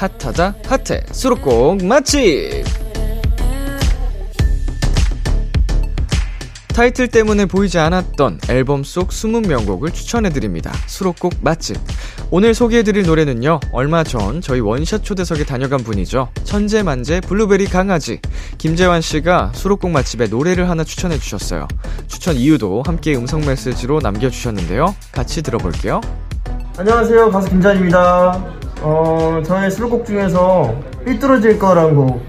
핫하다 핫해 수록곡 맛집 타이틀 때문에 보이지 않았던 앨범 속 숨은 명곡을 추천해드립니다. 수록곡 맛집. 오늘 소개해드릴 노래는요, 얼마 전 저희 원샷 초대석에 다녀간 분이죠. 천재만재 블루베리 강아지. 김재환 씨가 수록곡 맛집에 노래를 하나 추천해주셨어요. 추천 이유도 함께 음성 메시지로 남겨주셨는데요. 같이 들어볼게요. 안녕하세요. 가수 김찬입니다. 어, 저의 수록곡 중에서 삐뚤어질 거란 곡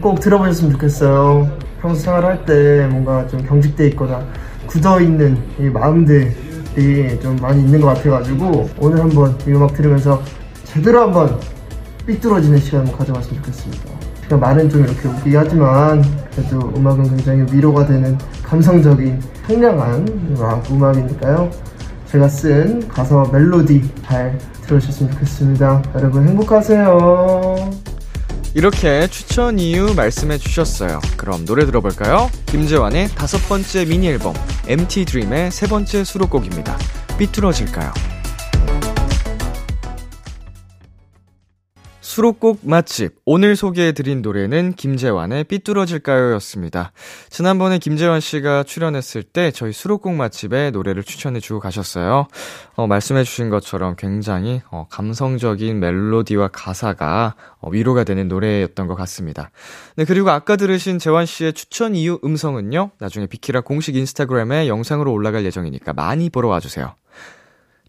꼭 들어보셨으면 좋겠어요. 평소 생활할 때 뭔가 좀 경직돼 있거나 굳어있는 이 마음들이 좀 많이 있는 것 같아가지고 오늘 한번 이 음악 들으면서 제대로 한번 삐뚤어지는 시간 한번 가져봤으면 좋겠습니다. 제가 말은 좀 이렇게 웃기게 하지만 그래도 음악은 굉장히 위로가 되는 감성적인 청량한 락 음악이니까요. 제가 쓴 가사 멜로디 잘 들어주셨으면 좋겠습니다. 여러분 행복하세요. 이렇게 추천 이유 말씀해 주셨어요. 그럼 노래 들어볼까요? 김재환의 다섯 번째 미니 앨범 MT 드림의 세 번째 수록곡입니다. 삐뚤어질까요? 수록곡 맛집. 오늘 소개해드린 노래는 김재환의 삐뚤어질까요? 였습니다. 지난번에 김재환 씨가 출연했을 때 저희 수록곡 맛집에 노래를 추천해주고 가셨어요. 어, 말씀해주신 것처럼 굉장히 어, 감성적인 멜로디와 가사가 어, 위로가 되는 노래였던 것 같습니다. 네, 그리고 아까 들으신 재환 씨의 추천 이유 음성은요, 나중에 비키라 공식 인스타그램에 영상으로 올라갈 예정이니까 많이 보러 와주세요.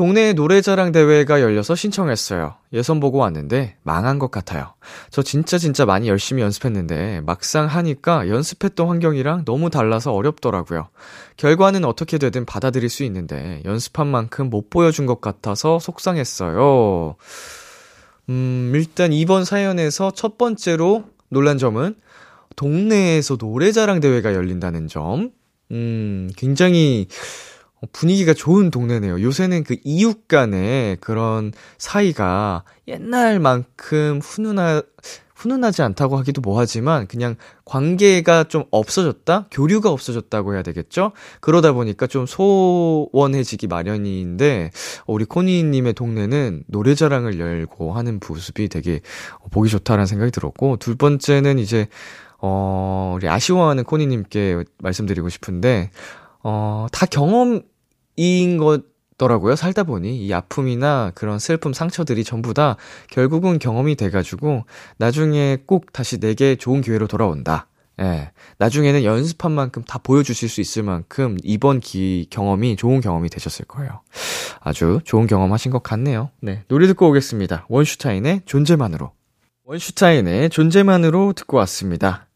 동네에 노래자랑 대회가 열려서 신청했어요. 예선 보고 왔는데 망한 것 같아요. 저 진짜 진짜 많이 열심히 연습했는데 막상 하니까 연습했던 환경이랑 너무 달라서 어렵더라고요. 결과는 어떻게 되든 받아들일 수 있는데 연습한 만큼 못 보여준 것 같아서 속상했어요. 음, 일단 이번 사연에서 첫 번째로 놀란 점은 동네에서 노래자랑 대회가 열린다는 점. 음, 굉장히 어, 분위기가 좋은 동네네요. 요새는 그 이웃 간의 그런 사이가 옛날만큼 훈훈하, 훈훈하지 않다고 하기도 뭐하지만 그냥 관계가 좀 없어졌다? 교류가 없어졌다고 해야 되겠죠? 그러다 보니까 좀 소원해지기 마련인데, 우리 코니님의 동네는 노래 자랑을 열고 하는 모습이 되게 보기 좋다라는 생각이 들었고, 둘 번째는 이제, 어, 우리 아쉬워하는 코니님께 말씀드리고 싶은데, 어, 다 경험인 거더라고요. 살다 보니. 이 아픔이나 그런 슬픔, 상처들이 전부 다 결국은 경험이 돼가지고, 나중에 꼭 다시 내게 좋은 기회로 돌아온다. 예. 나중에는 연습한 만큼 다 보여주실 수 있을 만큼 이번 기 경험이 좋은 경험이 되셨을 거예요. 아주 좋은 경험 하신 것 같네요. 네. 노래 듣고 오겠습니다. 원슈타인의 존재만으로. 원슈타인의 존재만으로 듣고 왔습니다.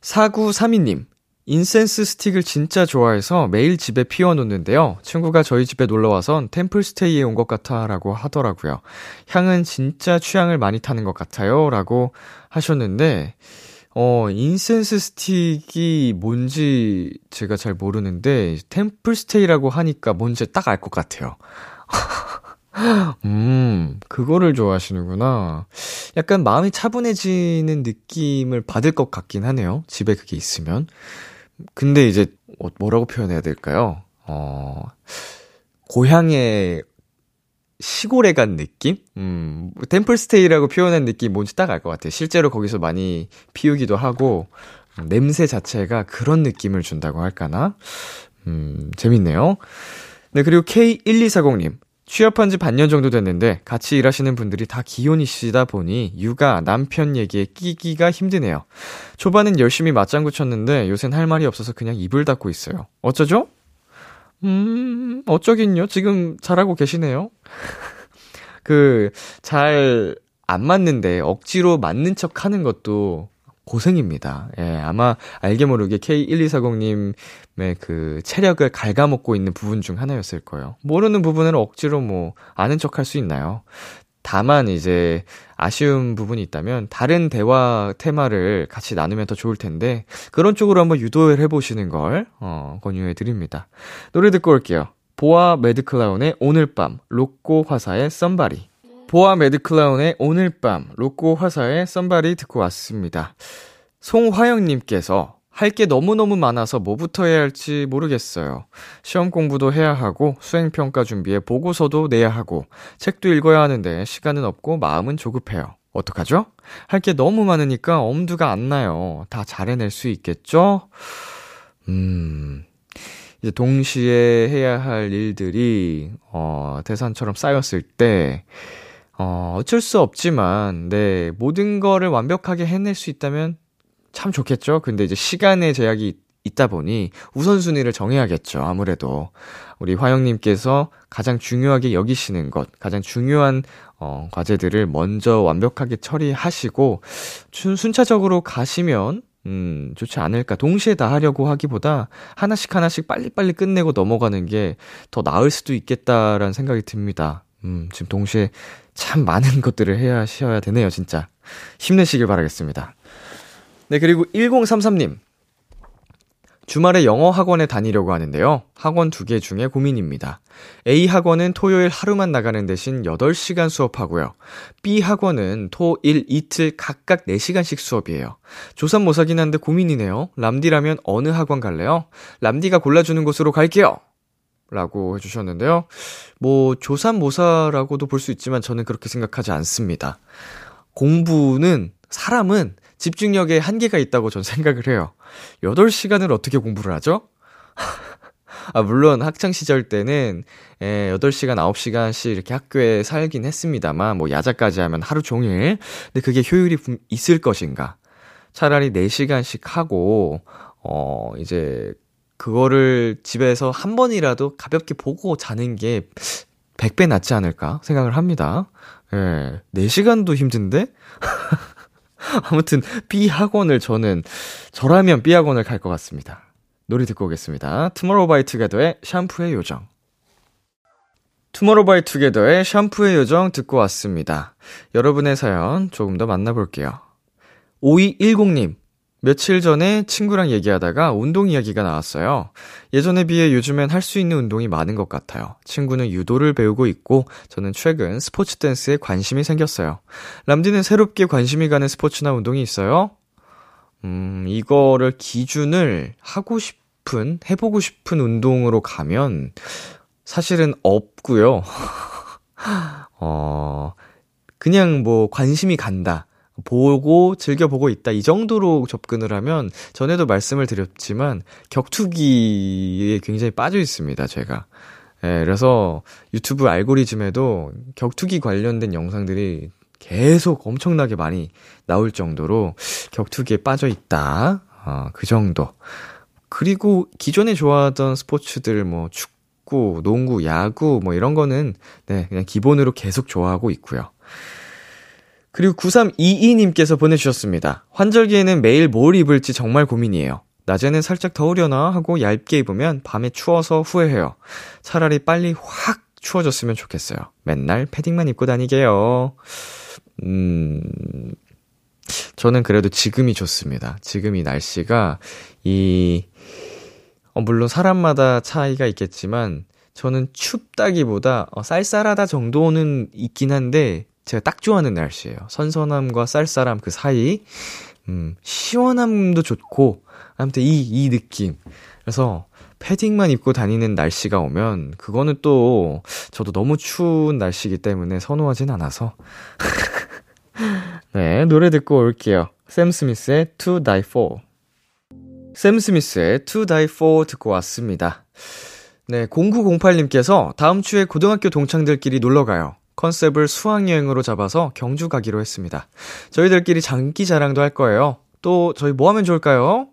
4932님. incense stick을 진짜 좋아해서 매일 집에 피워놓는데요. 친구가 저희 집에 놀러와선 템플스테이에 온 것 같아 라고 하더라고요. 향은 진짜 취향을 많이 타는 것 같아요. 라고 하셨는데, 어, incense stick이 뭔지 제가 잘 모르는데, 템플스테이라고 하니까 뭔지 딱 알 것 같아요. <laughs> 음, 그거를 좋아하시는구나. 약간 마음이 차분해지는 느낌을 받을 것 같긴 하네요. 집에 그게 있으면. 근데 이제, 어, 뭐라고 표현해야 될까요? 어, 고향의 시골에 간 느낌? 음, 템플스테이라고 표현한 느낌 뭔지 딱 알 것 같아요. 실제로 거기서 많이 피우기도 하고, 음, 냄새 자체가 그런 느낌을 준다고 할까나? 음, 재밌네요. 네, 그리고 K1240님. 취업한 지 반년 정도 됐는데 같이 일하시는 분들이 다 기혼이시다 보니 육아, 남편 얘기에 끼기가 힘드네요. 초반엔 열심히 맞장구 쳤는데 요샌 할 말이 없어서 그냥 입을 닫고 있어요. 어쩌죠? 음, 어쩌긴요. 지금 잘하고 계시네요. <laughs> 그, 잘 안 맞는데 억지로 맞는 척 하는 것도 고생입니다. 예, 아마 알게 모르게 K1240님의 그 체력을 갉아먹고 있는 부분 중 하나였을 거예요. 모르는 부분을 억지로 뭐 아는 척 할 수 있나요? 다만 이제 아쉬운 부분이 있다면 다른 대화 테마를 같이 나누면 더 좋을 텐데 그런 쪽으로 한번 유도를 해보시는 걸 어, 권유해 드립니다. 노래 듣고 올게요. 보아 매드클라운의 오늘 밤, 로꼬 화사의 썸바리. 보아 매드클라운의 오늘 밤, 로꼬 화사의 썸바리 듣고 왔습니다. 송화영님께서 할 게 너무너무 많아서 뭐부터 해야 할지 모르겠어요. 시험 공부도 해야 하고, 수행평가 준비에 보고서도 내야 하고, 책도 읽어야 하는데 시간은 없고 마음은 조급해요. 어떡하죠? 할 게 너무 많으니까 엄두가 안 나요. 다 잘해낼 수 있겠죠? 음, 이제 동시에 해야 할 일들이, 어, 대산처럼 쌓였을 때, 어, 어쩔 수 없지만, 네, 모든 거를 완벽하게 해낼 수 있다면 참 좋겠죠? 근데 이제 시간의 제약이 있다 보니 우선순위를 정해야겠죠, 아무래도. 우리 화영님께서 가장 중요하게 여기시는 것, 가장 중요한, 어, 과제들을 먼저 완벽하게 처리하시고, 순, 순차적으로 가시면, 음, 좋지 않을까. 동시에 다 하려고 하기보다 하나씩 하나씩 빨리빨리 끝내고 넘어가는 게 더 나을 수도 있겠다라는 생각이 듭니다. 음, 지금 동시에 참 많은 것들을 해야 하셔야 되네요, 진짜. 힘내시길 바라겠습니다. 네, 그리고 1033님. 주말에 영어 학원에 다니려고 하는데요. 학원 두 개 중에 고민입니다. A 학원은 토요일 하루만 나가는 대신 8시간 수업하고요. B 학원은 토, 일, 이틀 각각 4시간씩 수업이에요. 조삼모사긴 한데 고민이네요. 람디라면 어느 학원 갈래요? 람디가 골라주는 곳으로 갈게요! 라고 해주셨는데요. 뭐, 조삼모사라고도 볼 수 있지만 저는 그렇게 생각하지 않습니다. 공부는, 사람은 집중력에 한계가 있다고 전 생각을 해요. 8시간을 어떻게 공부를 하죠? <laughs> 아, 물론 학창시절 때는, 에, 8시간, 9시간씩 이렇게 학교에 살긴 했습니다만, 뭐, 야자까지 하면 하루 종일. 근데 그게 효율이 있을 것인가? 차라리 4시간씩 하고, 어, 이제, 그거를 집에서 한 번이라도 가볍게 보고 자는 게 100배 낫지 않을까 생각을 합니다. 예, 4시간도 힘든데? <laughs> 아무튼 B 학원을 저는 저라면 B 학원을 갈 것 같습니다. 노래 듣고 오겠습니다. 투모로우 바이 투게더의 샴푸의 요정. 투모로우 바이 투게더의 샴푸의 요정 듣고 왔습니다. 여러분의 사연 조금 더 만나볼게요. 5210님. 며칠 전에 친구랑 얘기하다가 운동 이야기가 나왔어요. 예전에 비해 요즘엔 할 수 있는 운동이 많은 것 같아요. 친구는 유도를 배우고 있고, 저는 최근 스포츠 댄스에 관심이 생겼어요. 람디는 새롭게 관심이 가는 스포츠나 운동이 있어요? 음, 이거를 기준을 하고 싶은, 해보고 싶은 운동으로 가면, 사실은 없고요 <laughs> 어, 그냥 뭐 관심이 간다. 보고 즐겨보고 있다. 이 정도로 접근을 하면 전에도 말씀을 드렸지만 격투기에 굉장히 빠져 있습니다 제가. 예, 그래서 유튜브 알고리즘에도 격투기 관련된 영상들이 계속 엄청나게 많이 나올 정도로 격투기에 빠져 있다. 어, 그 정도. 그리고 기존에 좋아하던 스포츠들 뭐 축구, 농구, 야구 뭐 이런 거는 네 그냥 기본으로 계속 좋아하고 있고요. 그리고 9322님께서 보내주셨습니다. 환절기에는 매일 뭘 입을지 정말 고민이에요. 낮에는 살짝 더우려나 하고 얇게 입으면 밤에 추워서 후회해요. 차라리 빨리 확 추워졌으면 좋겠어요. 맨날 패딩만 입고 다니게요. 음, 저는 그래도 지금이 좋습니다. 지금 이 날씨가 이, 어, 물론 사람마다 차이가 있겠지만, 저는 춥다기보다 어, 쌀쌀하다 정도는 있긴 한데, 제가 딱 좋아하는 날씨예요. 선선함과 쌀쌀함 그 사이, 음, 시원함도 좋고, 아무튼 이, 이 느낌. 그래서, 패딩만 입고 다니는 날씨가 오면, 그거는 또, 저도 너무 추운 날씨이기 때문에 선호하진 않아서. <laughs> 네, 노래 듣고 올게요. 샘 스미스의 To Die For. 샘 스미스의 To Die For 듣고 왔습니다. 네, 0908님께서 다음 주에 고등학교 동창들끼리 놀러 가요. 컨셉을 수학여행으로 잡아서 경주 가기로 했습니다. 저희들끼리 장기 자랑도 할 거예요. 또 저희 뭐 하면 좋을까요?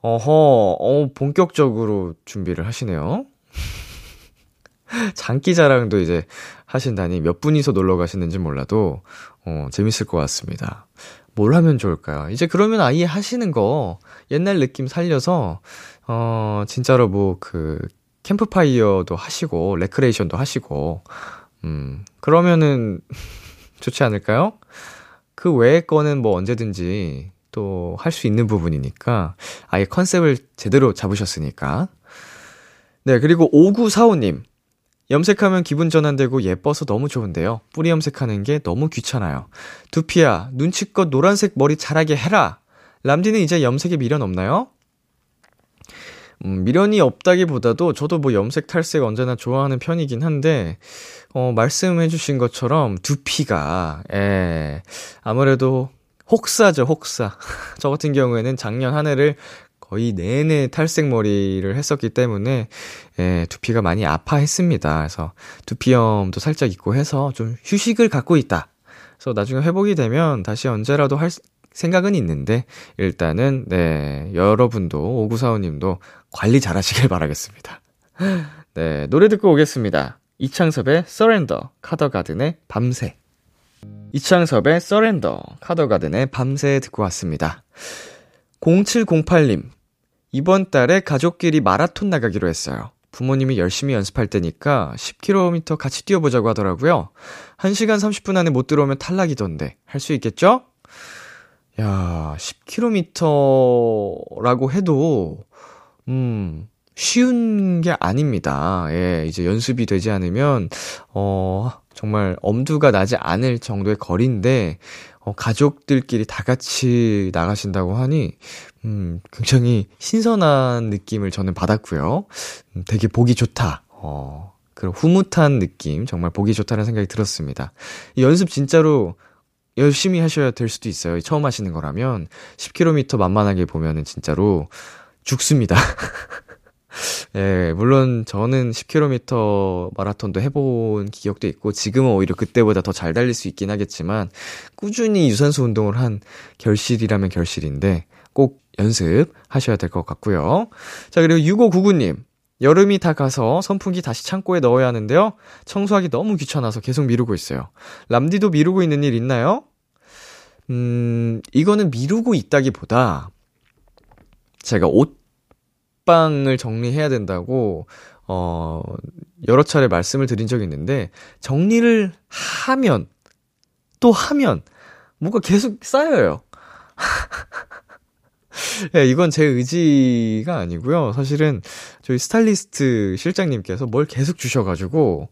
어허, 어, 본격적으로 준비를 하시네요. <laughs> 장기 자랑도 이제 하신다니 몇 분이서 놀러 가시는지 몰라도, 어, 재밌을 것 같습니다. 뭘 하면 좋을까요? 이제 그러면 아예 하시는 거 옛날 느낌 살려서, 어, 진짜로 뭐 그, 캠프파이어도 하시고, 레크레이션도 하시고, 음, 그러면은 <laughs> 좋지 않을까요? 그 외의 거는 뭐 언제든지 또 할 수 있는 부분이니까 아예 컨셉을 제대로 잡으셨으니까. 네, 그리고 5945님. 염색하면 기분 전환되고 예뻐서 너무 좋은데요. 뿌리 염색하는 게 너무 귀찮아요. 두피야, 눈치껏 노란색 머리 자라게 해라! 람디는 이제 염색에 미련 없나요? 음, 미련이 없다기보다도 저도 뭐 염색 탈색 언제나 좋아하는 편이긴 한데, 어, 말씀해 주신 것처럼 두피가, 예, 아무래도 혹사죠, 혹사. <laughs> 저 같은 경우에는 작년 한 해를 거의 내내 탈색 머리를 했었기 때문에, 예, 두피가 많이 아파했습니다. 그래서 두피염도 살짝 있고 해서 좀 휴식을 갖고 있다. 그래서 나중에 회복이 되면 다시 언제라도 할 생각은 있는데, 일단은, 네, 여러분도, 오구사오님도 관리 잘 하시길 바라겠습니다. <laughs> 네, 노래 듣고 오겠습니다. 이창섭의 Surrender, 카더가든의 밤새. 이창섭의 Surrender, 카더가든의 밤새 듣고 왔습니다. 0708님, 이번 달에 가족끼리 마라톤 나가기로 했어요. 부모님이 열심히 연습할 때니까 10km 같이 뛰어보자고 하더라고요. 1시간 30분 안에 못 들어오면 탈락이던데, 할 수 있겠죠? 야, 10km라고 해도, 음, 쉬운 게 아닙니다. 예, 이제 연습이 되지 않으면, 어, 정말 엄두가 나지 않을 정도의 거리인데, 어, 가족들끼리 다 같이 나가신다고 하니, 음, 굉장히 신선한 느낌을 저는 받았고요. 음, 되게 보기 좋다. 어, 그런 후뭇한 느낌, 정말 보기 좋다는 생각이 들었습니다. 이 연습 진짜로 열심히 하셔야 될 수도 있어요. 처음 하시는 거라면 10km 만만하게 보면은 진짜로 죽습니다. <laughs> 예, 물론 저는 10km 마라톤도 해본 기억도 있고 지금은 오히려 그때보다 더 잘 달릴 수 있긴 하겠지만 꾸준히 유산소 운동을 한 결실이라면 결실인데 꼭 연습하셔야 될 것 같고요. 자, 그리고 6599님. 여름이 다 가서 선풍기 다시 창고에 넣어야 하는데요. 청소하기 너무 귀찮아서 계속 미루고 있어요. 람디도 미루고 있는 일 있나요? 음, 이거는 미루고 있다기보다 제가 옷방을 정리해야 된다고 어, 여러 차례 말씀을 드린 적이 있는데 정리를 하면 또 하면 뭔가 계속 쌓여요. <laughs> 네, 이건 제 의지가 아니고요. 사실은 저희 스타일리스트 실장님께서 뭘 계속 주셔가지고,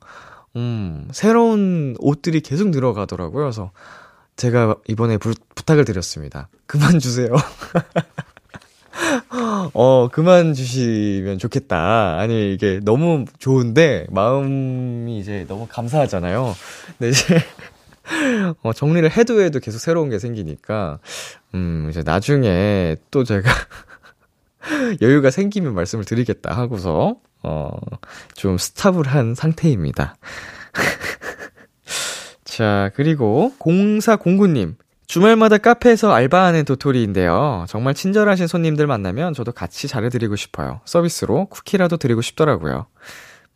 음, 새로운 옷들이 계속 늘어가더라고요. 그래서 제가 이번에 부, 부탁을 드렸습니다. 그만 주세요. <laughs> 어, 그만 주시면 좋겠다. 아니, 이게 너무 좋은데, 마음이 이제 너무 감사하잖아요. 근데 이제, 어, 정리를 해도 해도 계속 새로운 게 생기니까, 음, 이제 나중에 또 제가 <laughs> 여유가 생기면 말씀을 드리겠다 하고서, 어, 좀 스탑을 한 상태입니다. <laughs> 자, 그리고 0409님. 주말마다 카페에서 알바하는 도토리인데요. 정말 친절하신 손님들 만나면 저도 같이 잘해드리고 싶어요. 서비스로 쿠키라도 드리고 싶더라고요.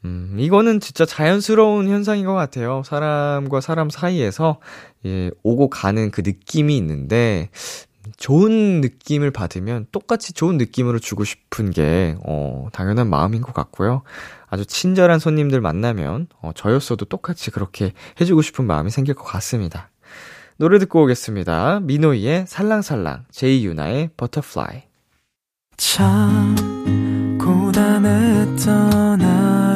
음, 이거는 진짜 자연스러운 현상인 것 같아요. 사람과 사람 사이에서, 예, 오고 가는 그 느낌이 있는데, 좋은 느낌을 받으면 똑같이 좋은 느낌으로 주고 싶은 게, 어, 당연한 마음인 것 같고요. 아주 친절한 손님들 만나면, 어, 저였어도 똑같이 그렇게 해주고 싶은 마음이 생길 것 같습니다. 노래 듣고 오겠습니다. 미노이의 살랑살랑, 제이유나의 Butterfly. 참 고단했던 하루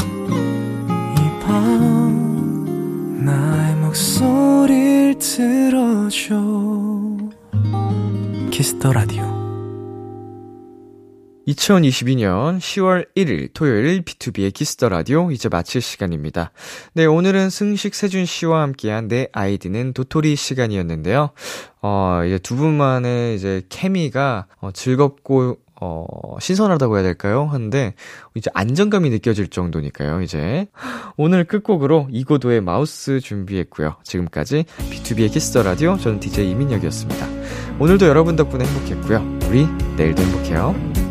나의 목소리를 들어줘 키스터 라디오 2022년 10월 1일 토요일 B2B의 키스터 라디오 이제 마칠 시간입니다. 네, 오늘은 승식 세준 씨와 함께한 내 아이디는 도토리 시간이었는데요. 어, 이제 두 분만의 이제 케미가 어, 즐겁고 어, 신선하다고 해야 될까요? 하는데, 이제 안정감이 느껴질 정도니까요, 이제. 오늘 끝곡으로 이고도의 마우스 준비했고요. 지금까지 B2B의 키스터 라디오, 저는 DJ 이민혁이었습니다. 오늘도 여러분 덕분에 행복했고요. 우리 내일도 행복해요.